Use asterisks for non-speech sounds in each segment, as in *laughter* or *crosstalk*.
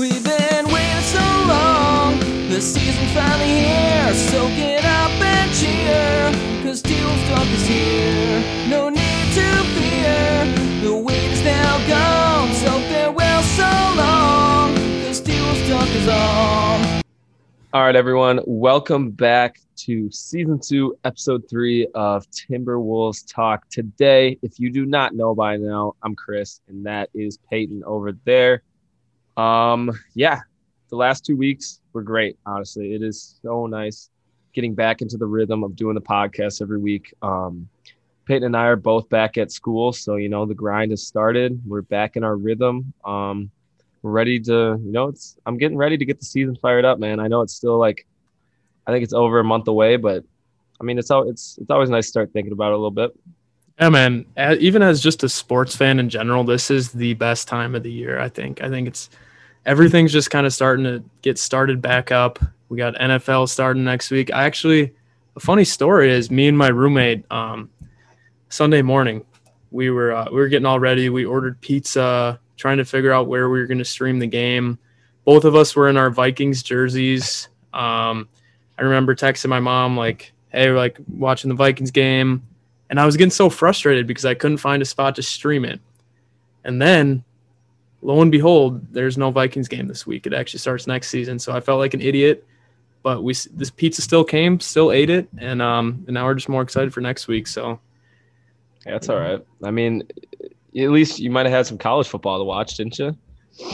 We've been waiting so long. The season's finally here. So get up and cheer. Cause Teal's Talk is here. No need to fear. The wait is now gone. So farewell so long. Cause Teal's Talk is on. All right, everyone. Welcome back to season two, episode three of Timberwolves Talk. Today, if you do not know by now, I'm Chris, and that is Peyton over there. Um, yeah, the last two weeks were great. Honestly, it is so nice getting back into the rhythm of doing the podcast every week. Um, Peyton and I are both back at school, so you know the grind has started. We're back in our rhythm. Um, we're ready to, you know, it's. I'm getting ready to get the season fired up, man. I know it's still like, I think it's over a month away, but I mean, it's all it's it's always nice to start thinking about it a little bit. Yeah, man. Even as just a sports fan in general, this is the best time of the year. I think. I think it's everything's just kind of starting to get started back up. We got NFL starting next week. I actually, a funny story is me and my roommate, um, Sunday morning, we were uh, we were getting all ready. We ordered pizza, trying to figure out where we were going to stream the game. Both of us were in our Vikings jerseys. Um, I remember texting my mom like, "Hey, we're like watching the Vikings game." and I was getting so frustrated because I couldn't find a spot to stream it. And then, lo and behold, there's no Vikings game this week. It actually starts next season, so I felt like an idiot. But we this pizza still came, still ate it, and um, and now we're just more excited for next week. So Yeah, that's all right. I mean, at least you might have had some college football to watch, didn't you?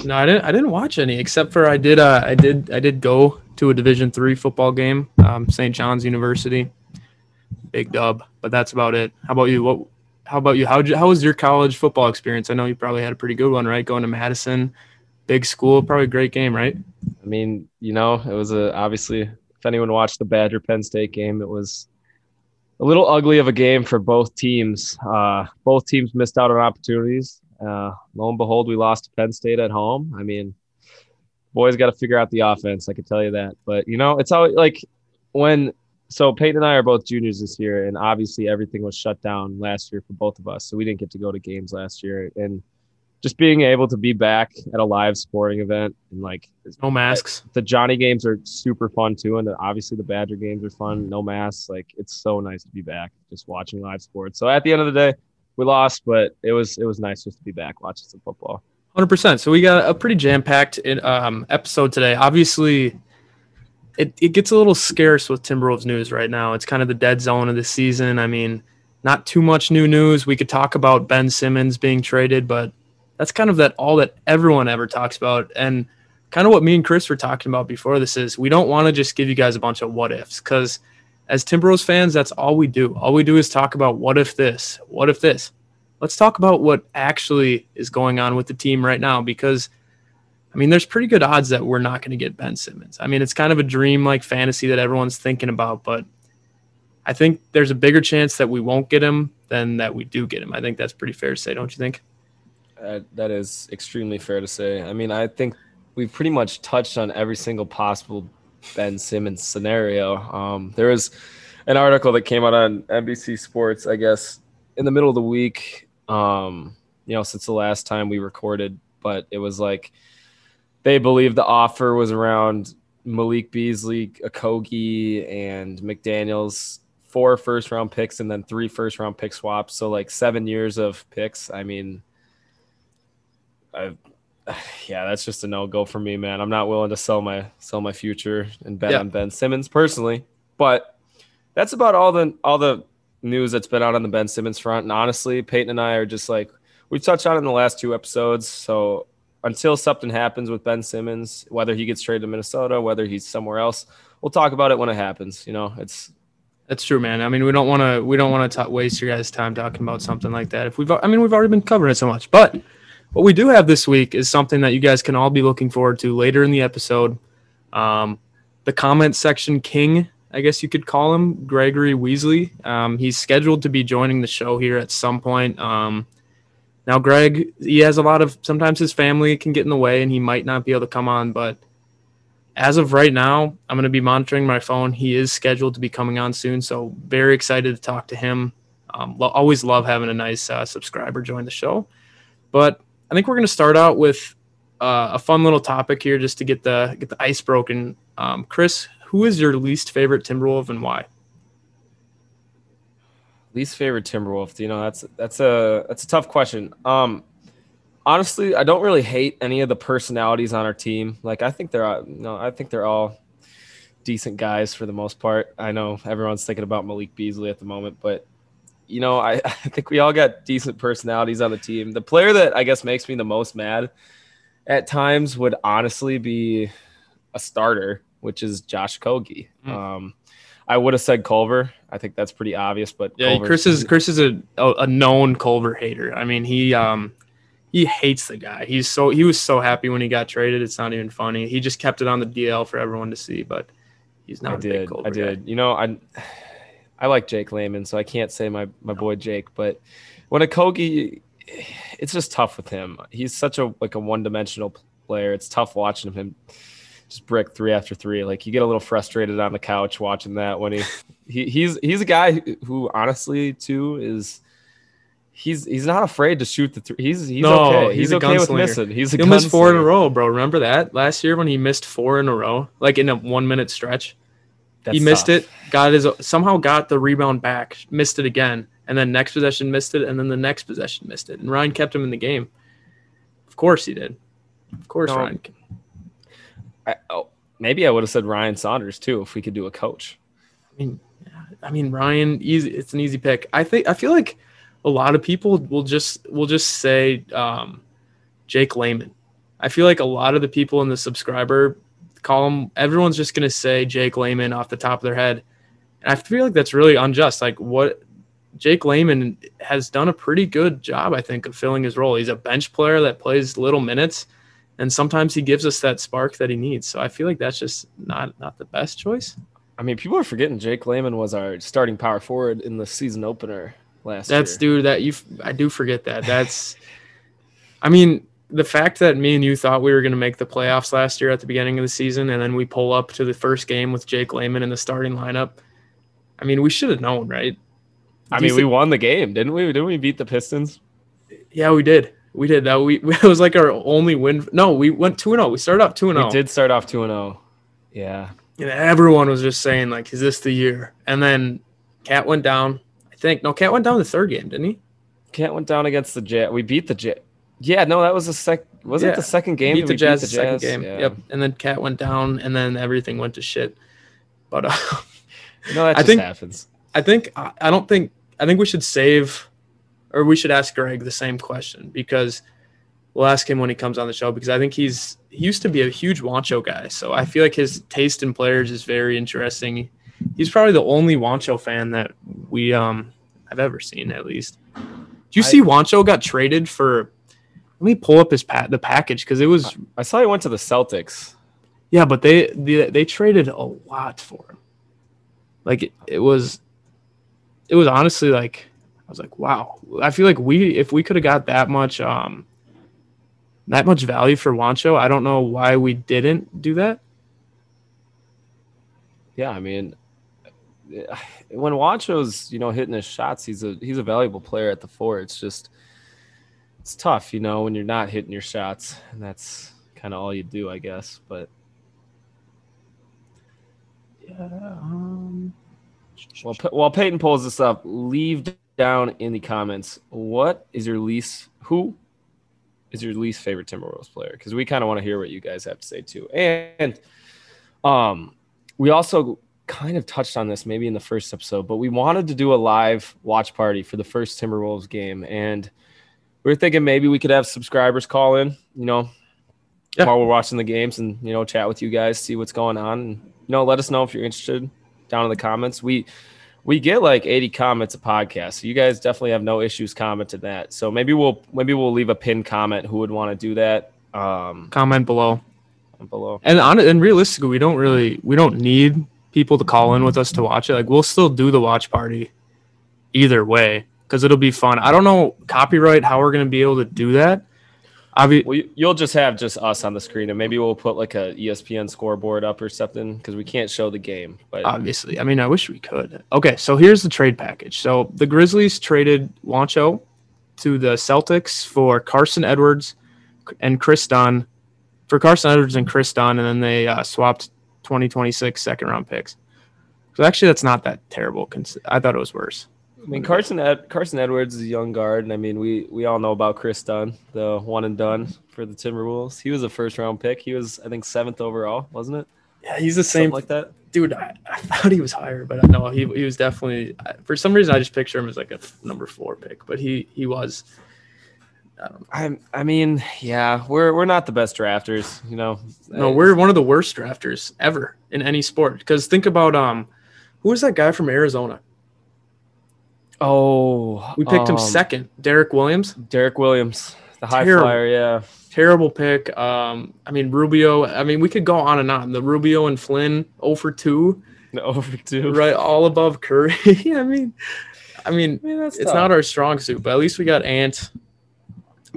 no, I didn't I didn't watch any except for I did uh, I did I did go to a Division three football game, um, St. John's University, big dub. But that's about it. How about you? What? How about you? How how was your college football experience? I know you probably had a pretty good one, right? Going to Madison, big school, probably a great game, right? I mean, you know, it was a obviously if anyone watched the Badger Penn State game, it was a little ugly of a game for both teams. Uh, both teams missed out on opportunities. Uh, lo and behold, we lost to Penn State at home. I mean, boys got to figure out the offense. I can tell you that. But you know, it's always like when so Peyton and I are both juniors this year, and obviously everything was shut down last year for both of us, so we didn't get to go to games last year. And just being able to be back at a live sporting event and like No masks. the Johnny games are super fun too, and obviously the Badger games are fun. No masks, like it's so nice to be back, just watching live sports. So at the end of the day, we lost, but it was it was nice just to be back watching some football. Hundred percent. So we got a pretty jam-packed um, episode today. Obviously, it, it gets a little scarce with Timberwolves news right now. It's kind of the dead zone of the season. I mean, not too much new news. We could talk about Ben Simmons being traded, but that's kind of that all that everyone ever talks about. And kind of what me and Chris were talking about before this is we don't want to just give you guys a bunch of what ifs because as Timberwolves fans, that's all we do. All we do is talk about what if this, what if this. Let's talk about what actually is going on with the team right now because I mean, there's pretty good odds that we're not going to get Ben Simmons. I mean, it's kind of a dream like fantasy that everyone's thinking about, but I think there's a bigger chance that we won't get him than that we do get him. I think that's pretty fair to say, don't you think? Uh, that is extremely fair to say. I mean, I think we've pretty much touched on every single possible Ben Simmons scenario. Um, there was an article that came out on NBC Sports, I guess, in the middle of the week. Um, you know, since the last time we recorded, but it was like they believe the offer was around Malik Beasley, Okogie, and McDaniels, four first round picks, and then three first round pick swaps. So like seven years of picks. I mean, I, *sighs* yeah, that's just a no go for me, man. I'm not willing to sell my sell my future and bet Yeah. on Ben Simmons personally. But that's about all the all the news that's been out on the Ben Simmons front. And honestly, Peyton and I are just like we've touched on it in the last two episodes. So until something happens with Ben Simmons, whether he gets traded to Minnesota, whether he's somewhere else, we'll talk about it when it happens. You know, it's That's true, man. I mean, we don't want to we don't want to waste your guys' time talking about something like that. If we've I mean, we've already been covering it so much. But what we do have this week is something that you guys can all be looking forward to later in the episode. Um, the comment section king, I guess you could call him, Gregory Weasley. Um, he's scheduled to be joining the show here at some point. Um, now, Greg, he has a lot of sometimes his family can get in the way and he might not be able to come on, but as of right now, I'm going to be monitoring my phone. He is scheduled to be coming on soon, so very excited to talk to him. Um, lo- always love having a nice uh, subscriber join the show. But I think we're going to start out with uh, a fun little topic here just to get the get the ice broken. Um, Chris, who is your least favorite Timberwolf and why? Least favorite Timberwolf. You know, that's that's a that's a tough question. Um, honestly, I don't really hate any of the personalities on our team. Like, I think they're all, no, I think they're all decent guys for the most part. I know everyone's thinking about Malik Beasley at the moment, but you know, I, *laughs* I think we all got decent personalities on the team. The player that I guess makes me the most mad at times would honestly be a starter, which is Josh Okogie. Mm. Um, I would have said Culver. I think that's pretty obvious, but yeah, Culver's, Chris is Chris is a, a known Culver hater. I mean, he um he hates the guy. He's so he was so happy when he got traded. It's not even funny. He just kept it on the DL for everyone to see, but he's not. I did. I did. Guy. You know, I *sighs* I like Jake Layman, so I can't say my my boy Jake, but when Okogie, it's just tough with him. He's such a like a one dimensional player. It's tough watching him just brick three after three. Like you get a little frustrated on the couch watching that when he, he he's he's a guy who honestly too is he's he's not afraid to shoot the three. He's he's no, okay. He's, he's okay with missing. He's a He'll miss four in a row, bro. Remember that last year when he missed four in a row, like in a one minute stretch. That's he missed tough. it, got his somehow got the rebound back, missed it again, and then next possession missed it, and then the next possession missed it, and Ryan kept him in the game. Of course he did. Of course no, Ryan. I, oh, maybe I would have said Ryan Saunders too if we could do a coach. I mean, I mean Ryan, easy. It's an easy pick. I think I feel like a lot of people will just will just say um, Jake Layman. I feel like a lot of the people in the subscriber column, everyone's just gonna say Jake Layman off the top of their head, and I feel like that's really unjust. Like what Jake Layman has done a pretty good job, I think, of filling his role. He's a bench player that plays little minutes and sometimes he gives us that spark that he needs. So I feel like that's just not not the best choice. I mean, people are forgetting Jake Layman was our starting power forward in the season opener last year. that's, year. dude, that you I do forget that. That's *laughs* I mean, the fact that me and you thought we were going to make the playoffs last year at the beginning of the season and then we pull up to the first game with Jake Layman in the starting lineup. I mean, we should have known, right? I mean, we won the game, didn't we? Didn't we beat the Pistons? Yeah, we did. We did that. We *laughs* it was like our only win. No, we went two and zero. Oh. We started off two and zero. We oh. did start off two and zero. Yeah. And everyone was just saying like, "Is this the year?" And then KAT went down. I think no, KAT went down the third game, didn't he? KAT went down against the Jet. We beat the Jet. Yeah, no, that was the sec. Was yeah. it the second game? Beat the, Jazz beat the Jazz second game. Yeah. Yep. And then KAT went down, and then everything went to shit. But uh, *laughs* no, that I think, happens. I think I don't think I think we should save or we should ask Greg the same question because we'll ask him when he comes on the show because I think he's he used to be a huge Juancho guy. So I feel like his taste in players is very interesting. He's probably the only Juancho fan that we um I've ever seen at least. Do you I, see Juancho got traded for let me pull up his pat the package because it was I saw he went to the Celtics. Yeah, but they they, they traded a lot for him. Like it, it was it was honestly like I was like, wow. I feel like we if we could have got that much um that much value for Juancho, I don't know why we didn't do that. Yeah, I mean *sighs* when Juancho's, you know, hitting his shots, he's a he's a valuable player at the four. It's just it's tough, you know, when you're not hitting your shots, and that's kind of all you do, I guess. But yeah, um, well, while Peyton pulls this up, leave down in the comments what is your least who is your least favorite Timberwolves player because we kind of want to hear what you guys have to say too. And um, we also kind of touched on this maybe in the first episode, but we wanted to do a live watch party for the first Timberwolves game, and we were thinking maybe we could have subscribers call in, you know, yeah. while we're watching the games, and you know, chat with you guys, see what's going on, and you know, let us know if you're interested down in the comments. We we get like 80 comments a podcast. So you guys definitely have no issues commenting that. So maybe we'll maybe we'll leave a pinned comment who would want to do that. Um, comment below. Below. And on and realistically, we don't really we don't need people to call in with us to watch it. Like we'll still do the watch party either way because it'll be fun. I don't know copyright how we're gonna be able to do that. Obvi- well, you'll just have just us on the screen, and maybe we'll put like a ESPN scoreboard up or something because we can't show the game. But obviously, I mean, I wish we could. Okay, so here's the trade package. So the Grizzlies traded Juancho to the Celtics for Carson Edwards and Kris Dunn for Carson Edwards and Kris Dunn, and then they uh, swapped 2026 second round picks. So actually, that's not that terrible. I thought it was worse. I mean, Carson Ed- Carson Edwards is a young guard, and I mean, we we all know about Kris Dunn, the one and done for the Timberwolves. He was a first round pick. He was, I think, seventh overall, wasn't it? Yeah, he's the Something same. like that. dude, I, I thought he was higher, but I know he, he was definitely for some reason I just picture him as like a number four pick, but he he was. I. I I mean, yeah, we're we're not the best drafters, you know. No, we're one of the worst drafters ever in any sport. Because think about um, who was that guy from Arizona? Oh We picked him um, second, Derrick Williams. Derrick Williams, the high Terrible. flyer. Yeah, Terrible pick. Um, I mean Rubio. I mean we could go on and on. The Rubio and Flynn, 0 for two, *laughs* no, over two. right? All above Curry. *laughs* I mean, I mean, I mean, it's tough. not our strong suit, but at least we got Ant.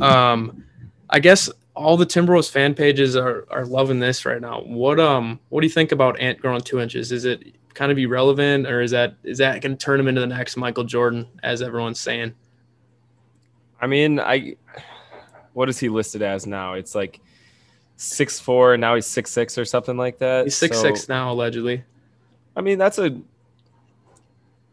Um, I guess all the Timberwolves fan pages are are loving this right now. What um, what do you think about Ant growing two inches? Is it kind of irrelevant, or is that is that going to turn him into the next Michael Jordan, as everyone's saying? I mean, I what is he listed as now? It's like six four, and now he's six six or something like that. He's six So, six now, allegedly. I mean, that's a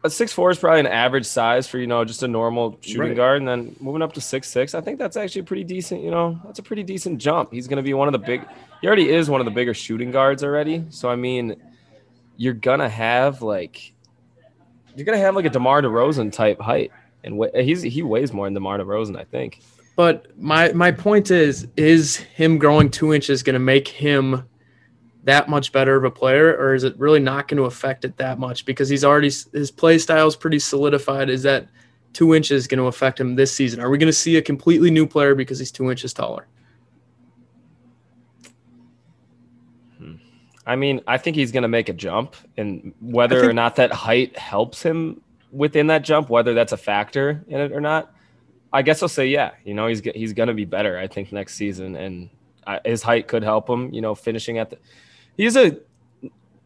a six four is probably an average size for you know just a normal shooting Right. guard, and then moving up to six six, I think that's actually pretty decent. You know, that's a pretty decent jump. He's going to be one of the big. He already is one of the bigger shooting guards already. So I mean, you're gonna have like you're gonna have like a Demar Derozan type height, and he's he weighs more than Demar Derozan, I think. But my my point is, is him growing two inches to make him that much better of a player, or is it really not going to affect it that much because he's already his play style is pretty solidified? Is that two inches going to affect him this season? Are we going to see a completely new player because he's two inches taller? I mean, I think he's going to make a jump, and whether I or not that height helps him within that jump, whether that's a factor in it or not, I guess I'll say yeah. You know, he's he's going to be better. I think next season, and I, his height could help him. You know, finishing at the. He's a.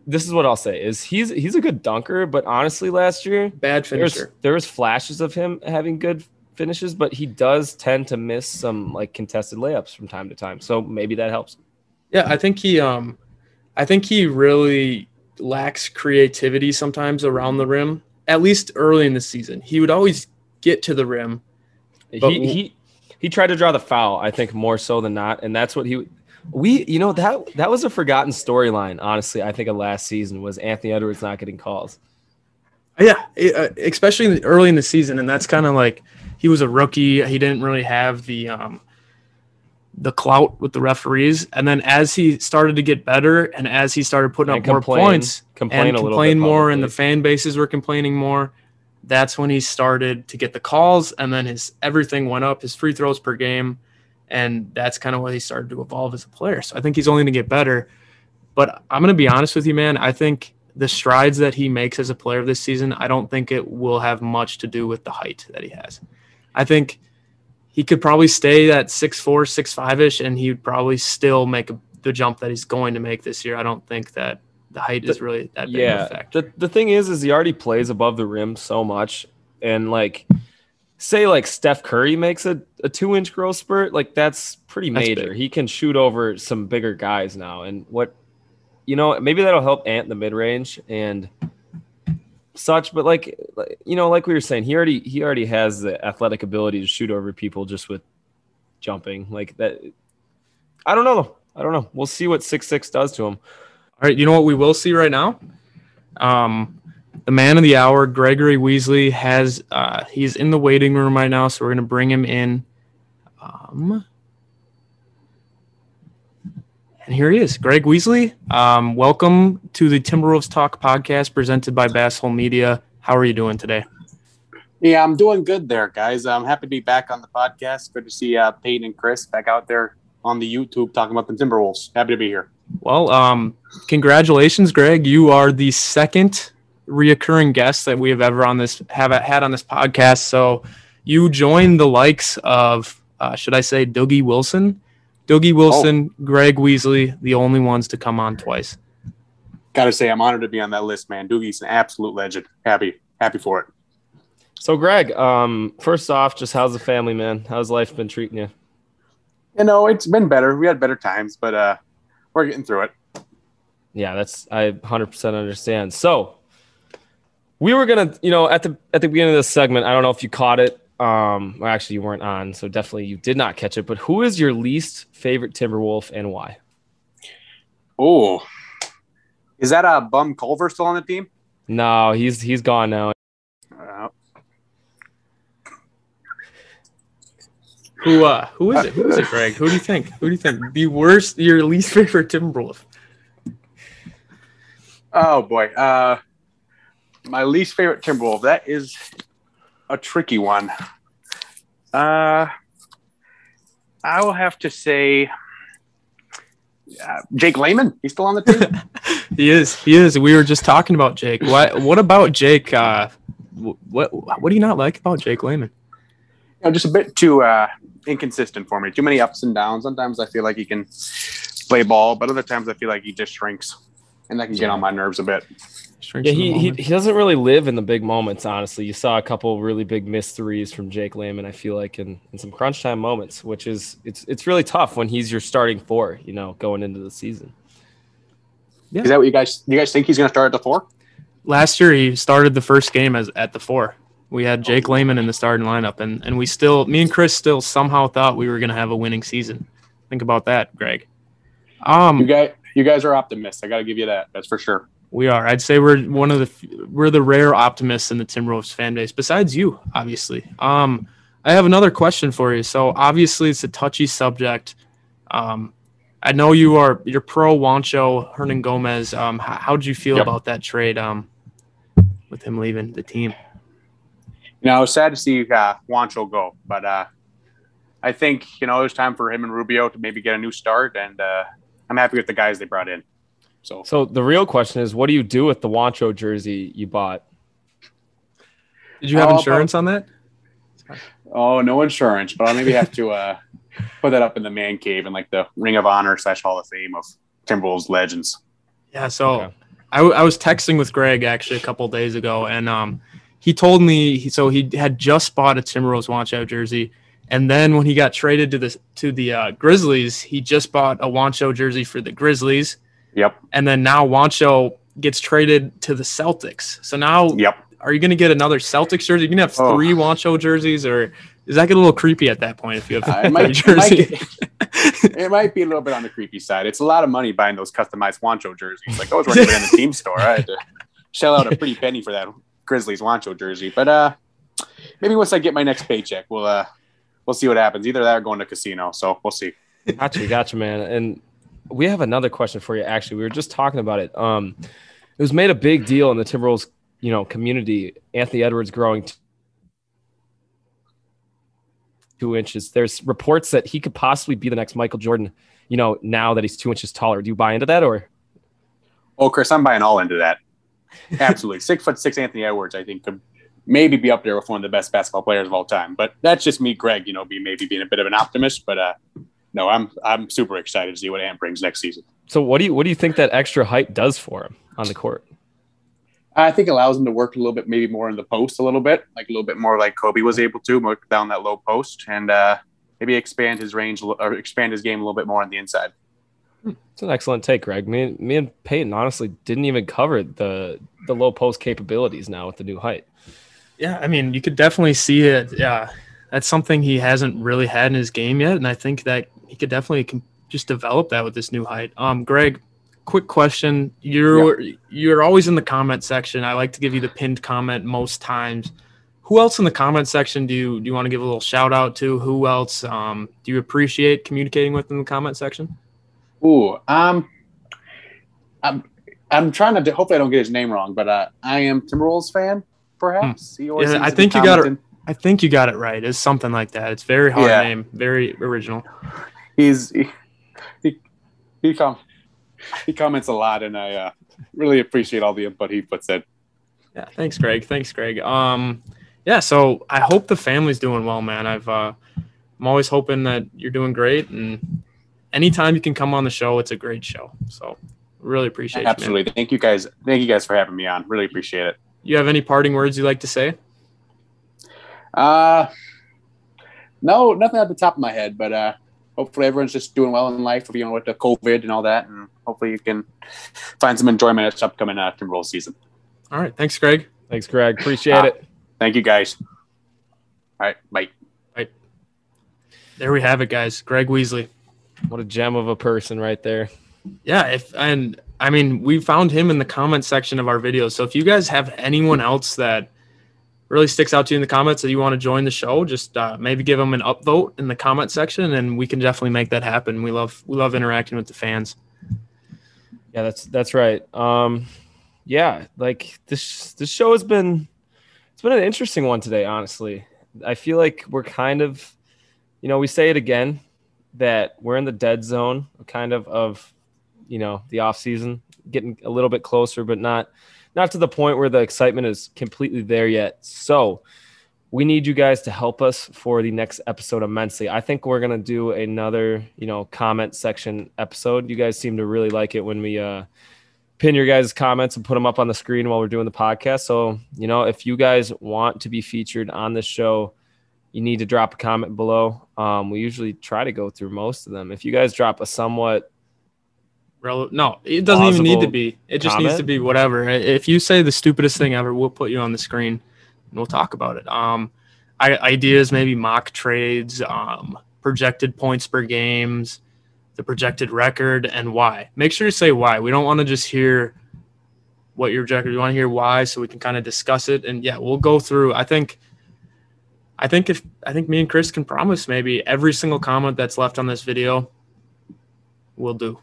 This is what I'll say: is he's he's a good dunker, but honestly, last year Bad there's finisher. there was flashes of him having good finishes, but he does tend to miss some like contested layups from time to time. So maybe that helps. Yeah, I think he um I think he really lacks creativity sometimes around the rim. At least early in the season, he would always get to the rim. He w- he he tried to draw the foul, I think more so than not, and that's what he. We, you know, that that was a forgotten storyline. Honestly, I think of last season was Anthony Edwards not getting calls. Yeah, uh, especially early in the season, and that's kind of like he was a rookie. He didn't really have the um, the clout with the referees, and then as he started to get better, and as he started putting And up more points complain and a little complain more, and the fan bases were complaining more, that's when he started to get the calls, and then his everything went up, his free throws per game, and that's kind of what he started to evolve as a player. So I think he's only going to get better. But I'm going to be honest with you, man. I think the strides that he makes as a player this season, I don't think it will have much to do with the height that he has. I think he could probably stay at six four, six five ish, and he'd probably still make a, the jump that he's going to make this year. I don't think that the height is really that big of a Yeah, the the thing is, is he already plays above the rim so much, and like, say like Steph Curry makes a, a two inch growth spurt, like that's pretty major. big. He can shoot over some bigger guys now, and what, you know, maybe that'll help Ant in the mid range and such. But like, you know, like we were saying, he already he already has the athletic ability to shoot over people just with jumping like that. I don't know. Though I don't know. We'll see what six six does to him. All right, you know what we will see right now? Um, the man of the hour, Gregory Weasley, has uh, he's in the waiting room right now, so we're gonna bring him in. Um, and here he is, Greg Weasley. Um, welcome to the Timberwolves Talk podcast presented by Bass Hole Media. How are you doing today? Yeah, I'm doing good there, guys. I'm happy to be back on the podcast. Good to see uh, Peyton and Chris back out there on the YouTube talking about the Timberwolves. Happy to be here. Well, um, congratulations, Greg. You are the second reoccurring guest that we have ever on this have had on this podcast. So you joined the likes of, uh, should I say, Dougie Wilson, Dougie Wilson, Greg Weasley, the only ones to come on twice. Got to say, I'm honored to be on that list, man. Doogie's an absolute legend. Happy, happy for it. So, Greg, um, first off, just how's the family, man? How's life been treating you? You know, it's been better. We had better times, but uh, we're getting through it. Yeah, that's I 100% understand. So we were gonna, you know, at the at the beginning of this segment, I don't know if you caught it. Um, well, actually, you weren't on, so definitely you did not catch it. But who is your least favorite Timberwolf and why? Oh, is that a bum Culver still on the team? No, he's he's gone now. Uh, Who uh who is it? Who is it, Greg? Who do you think? Who do you think? The worst your least favorite Timberwolf. oh boy, uh, my least favorite Timberwolf. That is a tricky one. Uh, I will have to say uh, Jake Layman. He's still on the team. *laughs* He is. He is. We were just talking about Jake. What what about Jake uh what what do you not like about Jake Layman? you know, just a bit too uh, inconsistent for me. Too many ups and downs. Sometimes I feel like he can play ball, but other times I feel like he just shrinks, and that can get on my nerves a bit. Shrinks Yeah, he, he he doesn't really live in the big moments. Honestly, you saw a couple really big missed threes from Jake Layman. I feel like in, in some crunch time moments, which is it's it's really tough when he's your starting four. You know, going into the season. Is that what you guys? You guys think he's going to start at the four? last year he started the first game as at the four. We had Jake Layman in the starting lineup, and and we still, me and Chris still somehow thought we were going to have a winning season. Think about that, Greg. Um, You guys, you guys are optimists. I got to give you that. That's for sure. We are. I'd say we're one of the we're the rare optimists in the Timberwolves fan base, besides you, obviously. Um, I have another question for you. So obviously it's a touchy subject. Um, I know you are you're pro Juancho Hernangomez. Um, how how'd you feel Yep. about that trade? Um, with him leaving the team. You know, I was sad to see uh, Juancho go, but uh, I think you know it was time for him and Rubio to maybe get a new start, and uh, I'm happy with the guys they brought in. So So the real question is, what do you do with the Juancho jersey you bought? Did you have Oh, insurance on that? Oh, no insurance, but I'll maybe have to uh, put that up in the man cave in like the Ring of Honor slash Hall of Fame of Timberwolves legends. Yeah, so Okay. I, w- I was texting with Greg actually a couple days ago, and um, he told me he, so he had just bought a Timberwolves Juancho jersey, and then when he got traded to the to the uh, Grizzlies, he just bought a Juancho jersey for the Grizzlies, Yep, and then now Juancho gets traded to the Celtics. So now, yep. are you going to get another Celtics jersey? You're going to have Oh. three Juancho jerseys, or does that get a little creepy at that point if you have Uh, three it, might, it, might jersey? get- it might be a little bit on the creepy side. It's a lot of money buying those customized Juancho jerseys. Like I was running in the team store. I had to shell out a pretty penny for that Grizzlies Juancho jersey. But uh, maybe once I get my next paycheck, we'll uh, we'll see what happens. Either that or going to casino. So we'll see. Gotcha, gotcha, man. And we have another question for you. Actually, we were just talking about it. Um, it was made a big deal in the Timberwolves, you know, community. Anthony Edwards growing t- two inches. There's reports that he could possibly be the next Michael Jordan. You know, now that he's two inches taller. Do you buy into that, or Oh, Chris, I'm buying all into that. Absolutely, *laughs* six foot six Anthony Edwards. I think could maybe be up there with one of the best basketball players of all time. But that's just me, Greg. You know, be maybe being a bit of an optimist. But uh, no, I'm I'm super excited to see what Ant brings next season. so? What do you what do you think that extra height does for him on the court? I think it allows him to work a little bit, maybe more in the post a little bit, like a little bit more like Kobe was able to, work down that low post, and uh, maybe expand his range or expand his game a little bit more on the inside. It's an excellent take, Greg. Me, me and Peyton honestly didn't even cover the the low post capabilities now with the new height. Yeah, I mean, you could definitely see it. Yeah, that's something he hasn't really had in his game yet, and I think that he could definitely just develop that with this new height. Um, Greg, quick question: You're you're always in the comment section. I like to give you the pinned comment most times. Who else in the comment section do you do you want to give a little shout out to? Who else um, do you appreciate communicating with in the comment section? Ooh, um, I'm I'm trying to hopefully I don't get his name wrong, but uh, I am Timberwolves fan, perhaps. He always Hmm. Yeah, I think you got it. I think you got it right. It's something like that. It's very hard Yeah. name, very original. He's he he he, com- he comments a lot, and I uh, really appreciate all the input he puts in. Yeah, thanks, Greg. Thanks, Greg. Um, yeah, so I hope the family's doing well, man. I've uh, I'm always hoping that you're doing great, and anytime you can come on the show, it's a great show. So really appreciate you. man. Absolutely, thank you guys. Thank you guys for having me on. Really appreciate it. You have any parting words you'd like to say? Uh no, nothing at the top of my head, but uh, hopefully everyone's just doing well in life, you know, with the COVID and all that, and hopefully you can find some enjoyment at this upcoming uh, Timberwolves season. All right. Thanks, Greg. Thanks, Greg. Appreciate Ah. it. Thank you, guys. All right, bye. There we have it, guys. Greg Weasley. What a gem of a person right there. Yeah, if and I mean we found him in the comment section of our videos. So if you guys have anyone else that really sticks out to you in the comments that you want to join the show, just uh, maybe give them an upvote in the comment section, and we can definitely make that happen. We love we love interacting with the fans. Yeah, that's that's right. Um, yeah, like this this show has been it's been an interesting one today. Honestly, I feel like we're kind of, you know, we say it again that we're in the dead zone, kind of of, you know, the off season, getting a little bit closer, but not not to the point where the excitement is completely there yet. So we need you guys to help us for the next episode immensely. I think we're gonna do another, you know, comment section episode. You guys seem to really like it when we uh pin your guys' comments and put them up on the screen while we're doing the podcast. So, you know, if you guys want to be featured on this show, you need to drop a comment below. Um, we usually try to go through most of them. If you guys drop a somewhat Rel- no, it doesn't even need to be. It just needs to be whatever. If you say the stupidest thing ever, we'll put you on the screen and we'll talk about it. Um, I, ideas maybe mock trades, um, projected points per games, the projected record, and why. Make sure to say why. We don't want to just hear what your projected. We want to hear why, so we can kind of discuss it. And yeah, we'll go through. I think. I think if I think me and Chris can promise maybe every single comment that's left on this video, we'll do.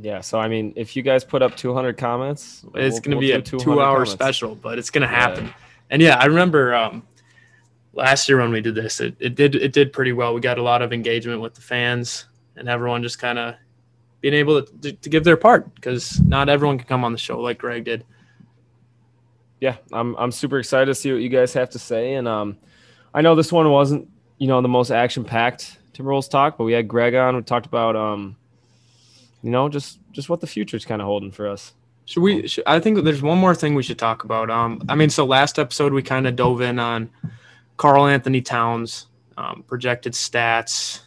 Yeah. So I mean, if you guys put up 200 comments, It's we'll- going to we'll be a two-hour comments. special, but it's going to Yeah. happen. And yeah, I remember um, last year when we did this, it, it did it did pretty well. We got a lot of engagement with the fans, and everyone just kind of being able to, to, to give their part because not everyone can come on the show like Greg did. yeah, I'm I'm super excited to see what you guys have to say. And um, I know this one wasn't you know the most action packed Timberwolves talk, but we had Greg on. We talked about um, you know, just just what the future's kind of holding for us. Should we? Should, I think there's one more thing we should talk about. Um, I mean, so last episode we kind of dove in on Karl Anthony Towns, um, projected stats,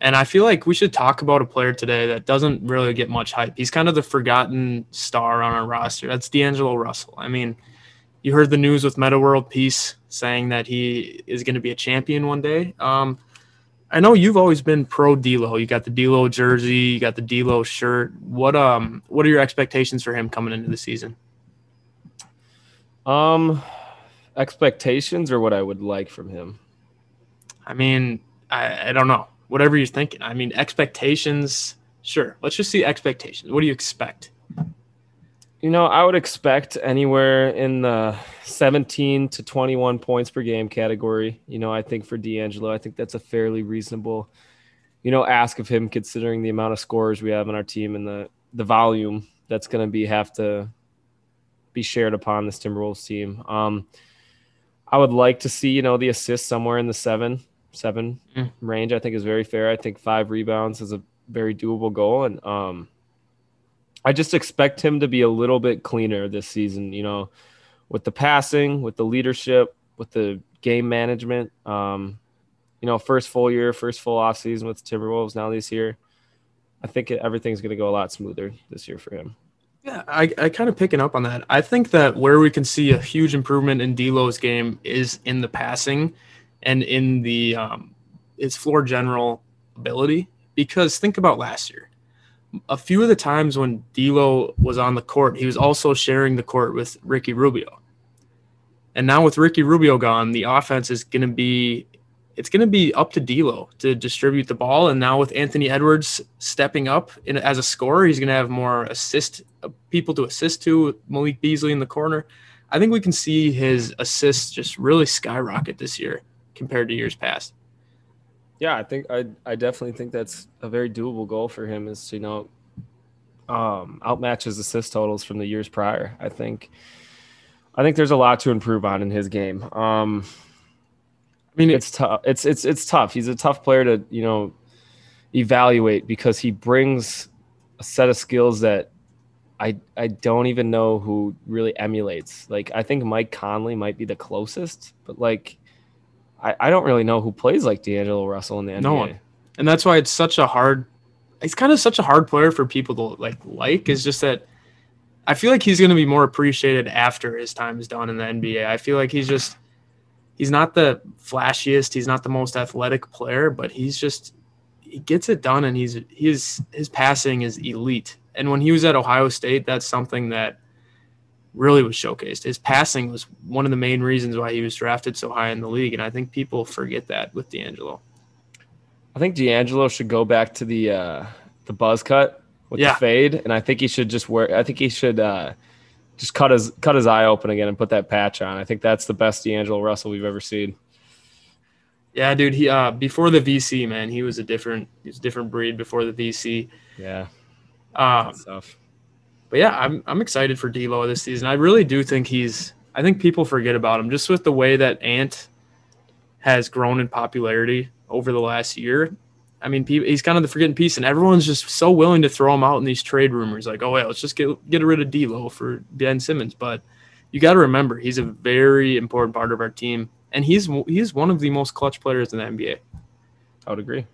and I feel like we should talk about a player today that doesn't really get much hype. He's kind of the forgotten star on our roster. That's D'Angelo Russell. I mean, you heard the news with Metta World Peace saying that he is going to be a champion one day. Um, I know you've always been pro D'Lo. You got the D'Lo jersey, you got the D'Lo shirt. What um, what are your expectations for him coming into the season? Um, expectations or what I would like from him. I mean, I, I don't know. Whatever you're thinking. I mean, expectations. Sure. Let's just see expectations. What do you expect? You know, I would expect anywhere in the 17 to 21 points per game category. You know, I think for D'Angelo, I think that's a fairly reasonable, you know, ask of him considering the amount of scorers we have on our team and the the volume that's going to be have to be shared upon this Timberwolves team. Um, I would like to see, you know, the assist somewhere in the seven seven Mm. range. I think is very fair. I think five rebounds is a very doable goal, and um, I just expect him to be a little bit cleaner this season, you know, with the passing, with the leadership, with the game management. Um, you know, first full year, first full off season with Timberwolves now this year. I think everything's going to go a lot smoother this year for him. Yeah, I, I kind of picking up on that. I think that where we can see a huge improvement in D'Lo's game is in the passing and in the um, his floor general ability. Because think about last year, a few of the times when D'Lo was on the court, he was also sharing the court with Ricky Rubio. And now with Ricky Rubio gone, the offense is going to be it's going to be up to D'Lo to distribute the ball. And now with Anthony Edwards stepping up in, as a scorer, he's going to have more assist uh, people to assist to. Malik Beasley in the corner. I think we can see his assists just really skyrocket this year compared to years past. Yeah, I think I I definitely think that's a very doable goal for him is to, you know um outmatch his assist totals from the years prior. I think I think there's a lot to improve on in his game. Um I mean, it's it's tough. It's it's it's tough. He's a tough player to, you know, evaluate because he brings a set of skills that I I don't even know who really emulates. Like I think Mike Conley might be the closest, but like I, I don't really know who plays like D'Angelo Russell in the NBA. No one. and that's why it's such a hard. It's kind of such a hard player for people to like. Like is just that. I feel like he's going to be more appreciated after his time is done in the NBA. I feel like he's just. He's not the flashiest. He's not the most athletic player, but he's just he gets it done, and he's he's his passing is elite. And when he was at Ohio State, that's something that really was showcased. His passing was one of the main reasons why he was drafted so high in the league, and I think people forget that with D'Angelo. I think D'Angelo should go back to the uh, the buzz cut with Yeah. the fade, and I think he should just wear. I think he should uh, just cut his cut his eye open again and put that patch on. I think that's the best D'Angelo Russell we've ever seen. Yeah, dude. He uh before the VC, man, he was a different he was a different breed before the VC. Yeah, Um, stuff. But yeah, I'm I'm excited for D'Lo this season. I really do think he's. I think people forget about him just with the way that Ant has grown in popularity over the last year. I mean, he's kind of the forgotten piece, and everyone's just so willing to throw him out in these trade rumors. Like, oh yeah, let's just get get rid of D'Lo for Ben Simmons. But you got to remember, he's a very important part of our team, and he's he's one of the most clutch players in the NBA. I would agree.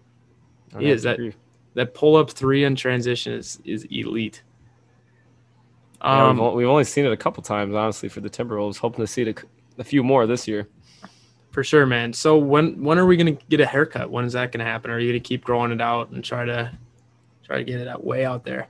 I would He is to that- agree. That pull up three in transition is is elite. Yeah, Um, we've, we've only seen it a couple times, honestly, for the Timberwolves. Hoping to see it a, a few more this year. For sure, man. So when when are we gonna get a haircut? When is that gonna happen? Are you gonna keep growing it out and try to try to get it out way out there?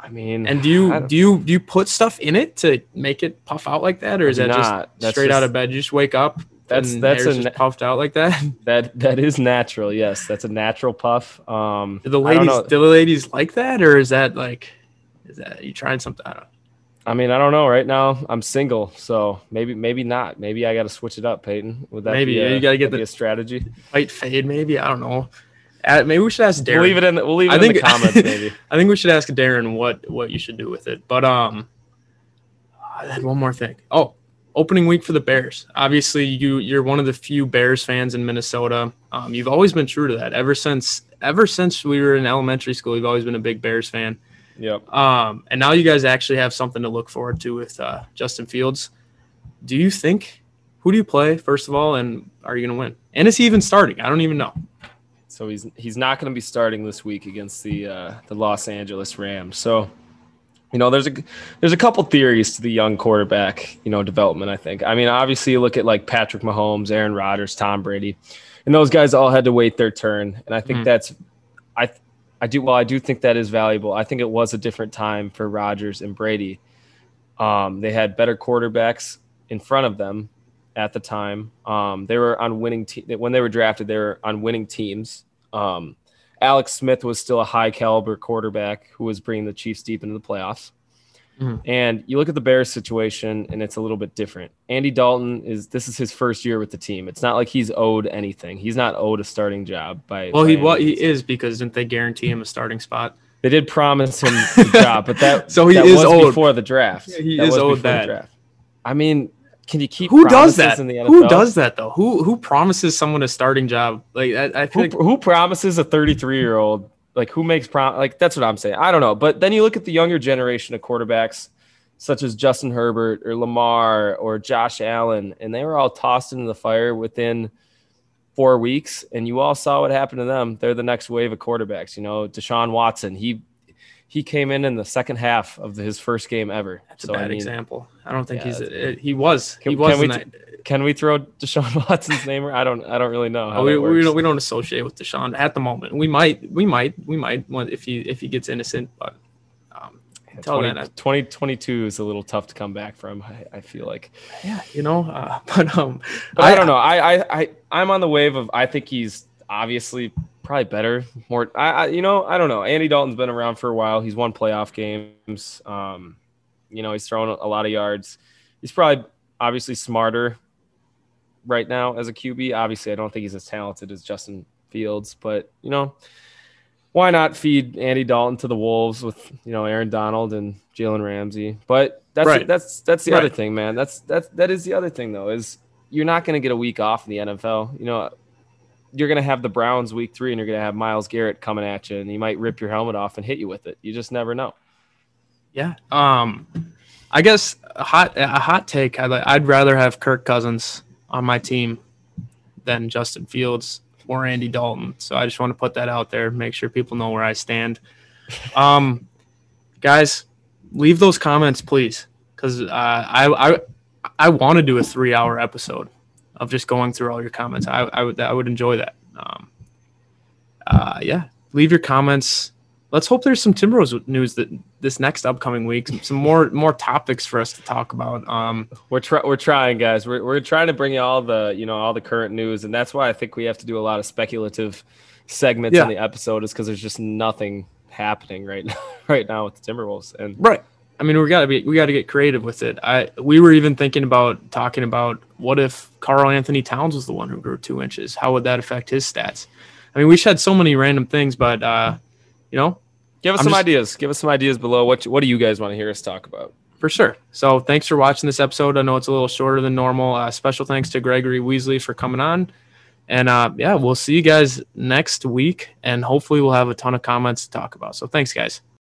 I mean, And do you don't- you do you put stuff in it to make it puff out like that, or is that do just not. That's straight out of bed? You just wake up. That's- that's a just puffed out like that. *laughs* that that is natural. Yes, that's a natural puff. Um, do the ladies do the ladies like that, or is that like is that you trying something? I don't know. I mean, I don't know. Right now, I'm single, so maybe maybe not. Maybe I got to switch it up, Peyton. Would that Maybe, a, you gotta get the- strategy? White fade, maybe. I don't know. Uh, maybe we should ask Darren. We'll leave it in. The, we'll leave it I in think the comments. *laughs* Maybe. I think we should ask Darren what what you should do with it. But um, I had one more thing. Oh, opening week for the Bears. Obviously, you you're one of the few Bears fans in Minnesota. Um, you've always been true to that ever since ever since we were in elementary school. You've always been a big Bears fan. Yep. Um, and now you guys actually have something to look forward to with uh, Justin Fields. Do you think? Who do you play first of all, and are you going to win? And is he even starting? I don't even know. So he's he's not going to be starting this week against the uh, the Los Angeles Rams. So, you know, there's a there's a couple theories to the young quarterback, you know, development. I think. I mean, obviously, you look at like Patrick Mahomes, Aaron Rodgers, Tom Brady, and those guys all had to wait their turn. And I think Mhm. that's, I do well. I do think that is valuable. I think it was a different time for Rodgers and Brady. Um, they had better quarterbacks in front of them at the time. Um, they were on winning te- when they were drafted. They were on winning teams. Um, Alex Smith was still a high caliber quarterback who was bringing the Chiefs deep into the playoffs. Mhm. And you look at the Bears situation, and it's a little bit different. Andy Dalton is this is his first year with the team. It's not like he's owed anything. He's not owed a starting job by. Well, by he what he is because didn't they guarantee him a starting spot? They did promise him the *laughs* job, but that So he that is was owed. before the draft. Yeah, he That is owed that. draft. I mean, can you keep Who does that? in the NFL? Who does that though? Who who promises someone a starting job? Like I, I feel Who, like who promises a 33 year old? Like who makes prom? Like that's what I'm saying. I don't know. But then you look at the younger generation of quarterbacks, such as Justin Herbert or Lamar or Josh Allen, and they were all tossed into the fire within four weeks. And you all saw what happened to them. They're the next wave of quarterbacks. You know, Deshaun Watson. He he came in in the second half of his first game ever. that's a bad I mean, example. I don't think Yeah, he's a, he was Can- he was can we that- Can we throw *laughs* Deshaun Watson's name? I don't. I don't really know how Oh, we, we don't we don't associate with Deshaun at the moment. We might we might we might when- if he if he gets innocent, but um, until 20, then, I- 2022 is a little tough to come back from. I, I feel like, yeah, you know. Uh, *laughs* but um, but I, don't know. I, I, I, I'm on the wave of. I think he's obviously probably better. More, I, I, you know, I don't know. Andy Dalton's been around for a while. He's won playoff games. Um, you know, he's thrown a lot of yards. He's probably obviously smarter right now as a QB. Obviously, I don't think he's as talented as Justin Fields, but you know, why not feed Andy Dalton to the Wolves with you know Aaron Donald and Jalen Ramsey? But that's Right. that's that's the Right. other thing, man. That's that's that is the other thing though is you're not going to get a week off in the NFL. You know, you're going to have the Browns week three, and you're going to have Myles Garrett coming at you, and he might rip your helmet off and hit you with it. You just never know. yeah. Um, I guess a hot a hot take. I'd, I'd rather have Kirk Cousins on my team than Justin Fields. or Andy Dalton. So I just want to put that out there, make sure people know where I stand. *laughs* Um, guys, leave those comments, please, because uh, I I I want to do a three hour episode of just going through all your comments. I I would I would enjoy that. Um, uh, yeah, leave your comments. Let's hope there's some Timberwolves news that this next upcoming week, some more more topics for us to talk about. Um, We're try- we're trying, guys. We're we're trying to bring you all the you know all the current news, and that's why I think we have to do a lot of speculative segments Yeah. in the episode, is because there's just nothing happening right *laughs* now right now with the Timberwolves. And Right. I mean, we gotta be we gotta get creative with it. I we were even thinking about talking about what if Karl Anthony Towns was the one who grew two inches? How would that affect his stats? I mean, we said so many random things, but uh, you know, give us I'm some just- ideas. Give us some ideas below. What what do you guys want to hear us talk about? for sure. So thanks for watching this episode. I know it's a little shorter than normal. Uh, special thanks to Gregory Weasley for coming on. And uh, yeah, we'll see you guys next week, and hopefully we'll have a ton of comments to talk about. So thanks, guys.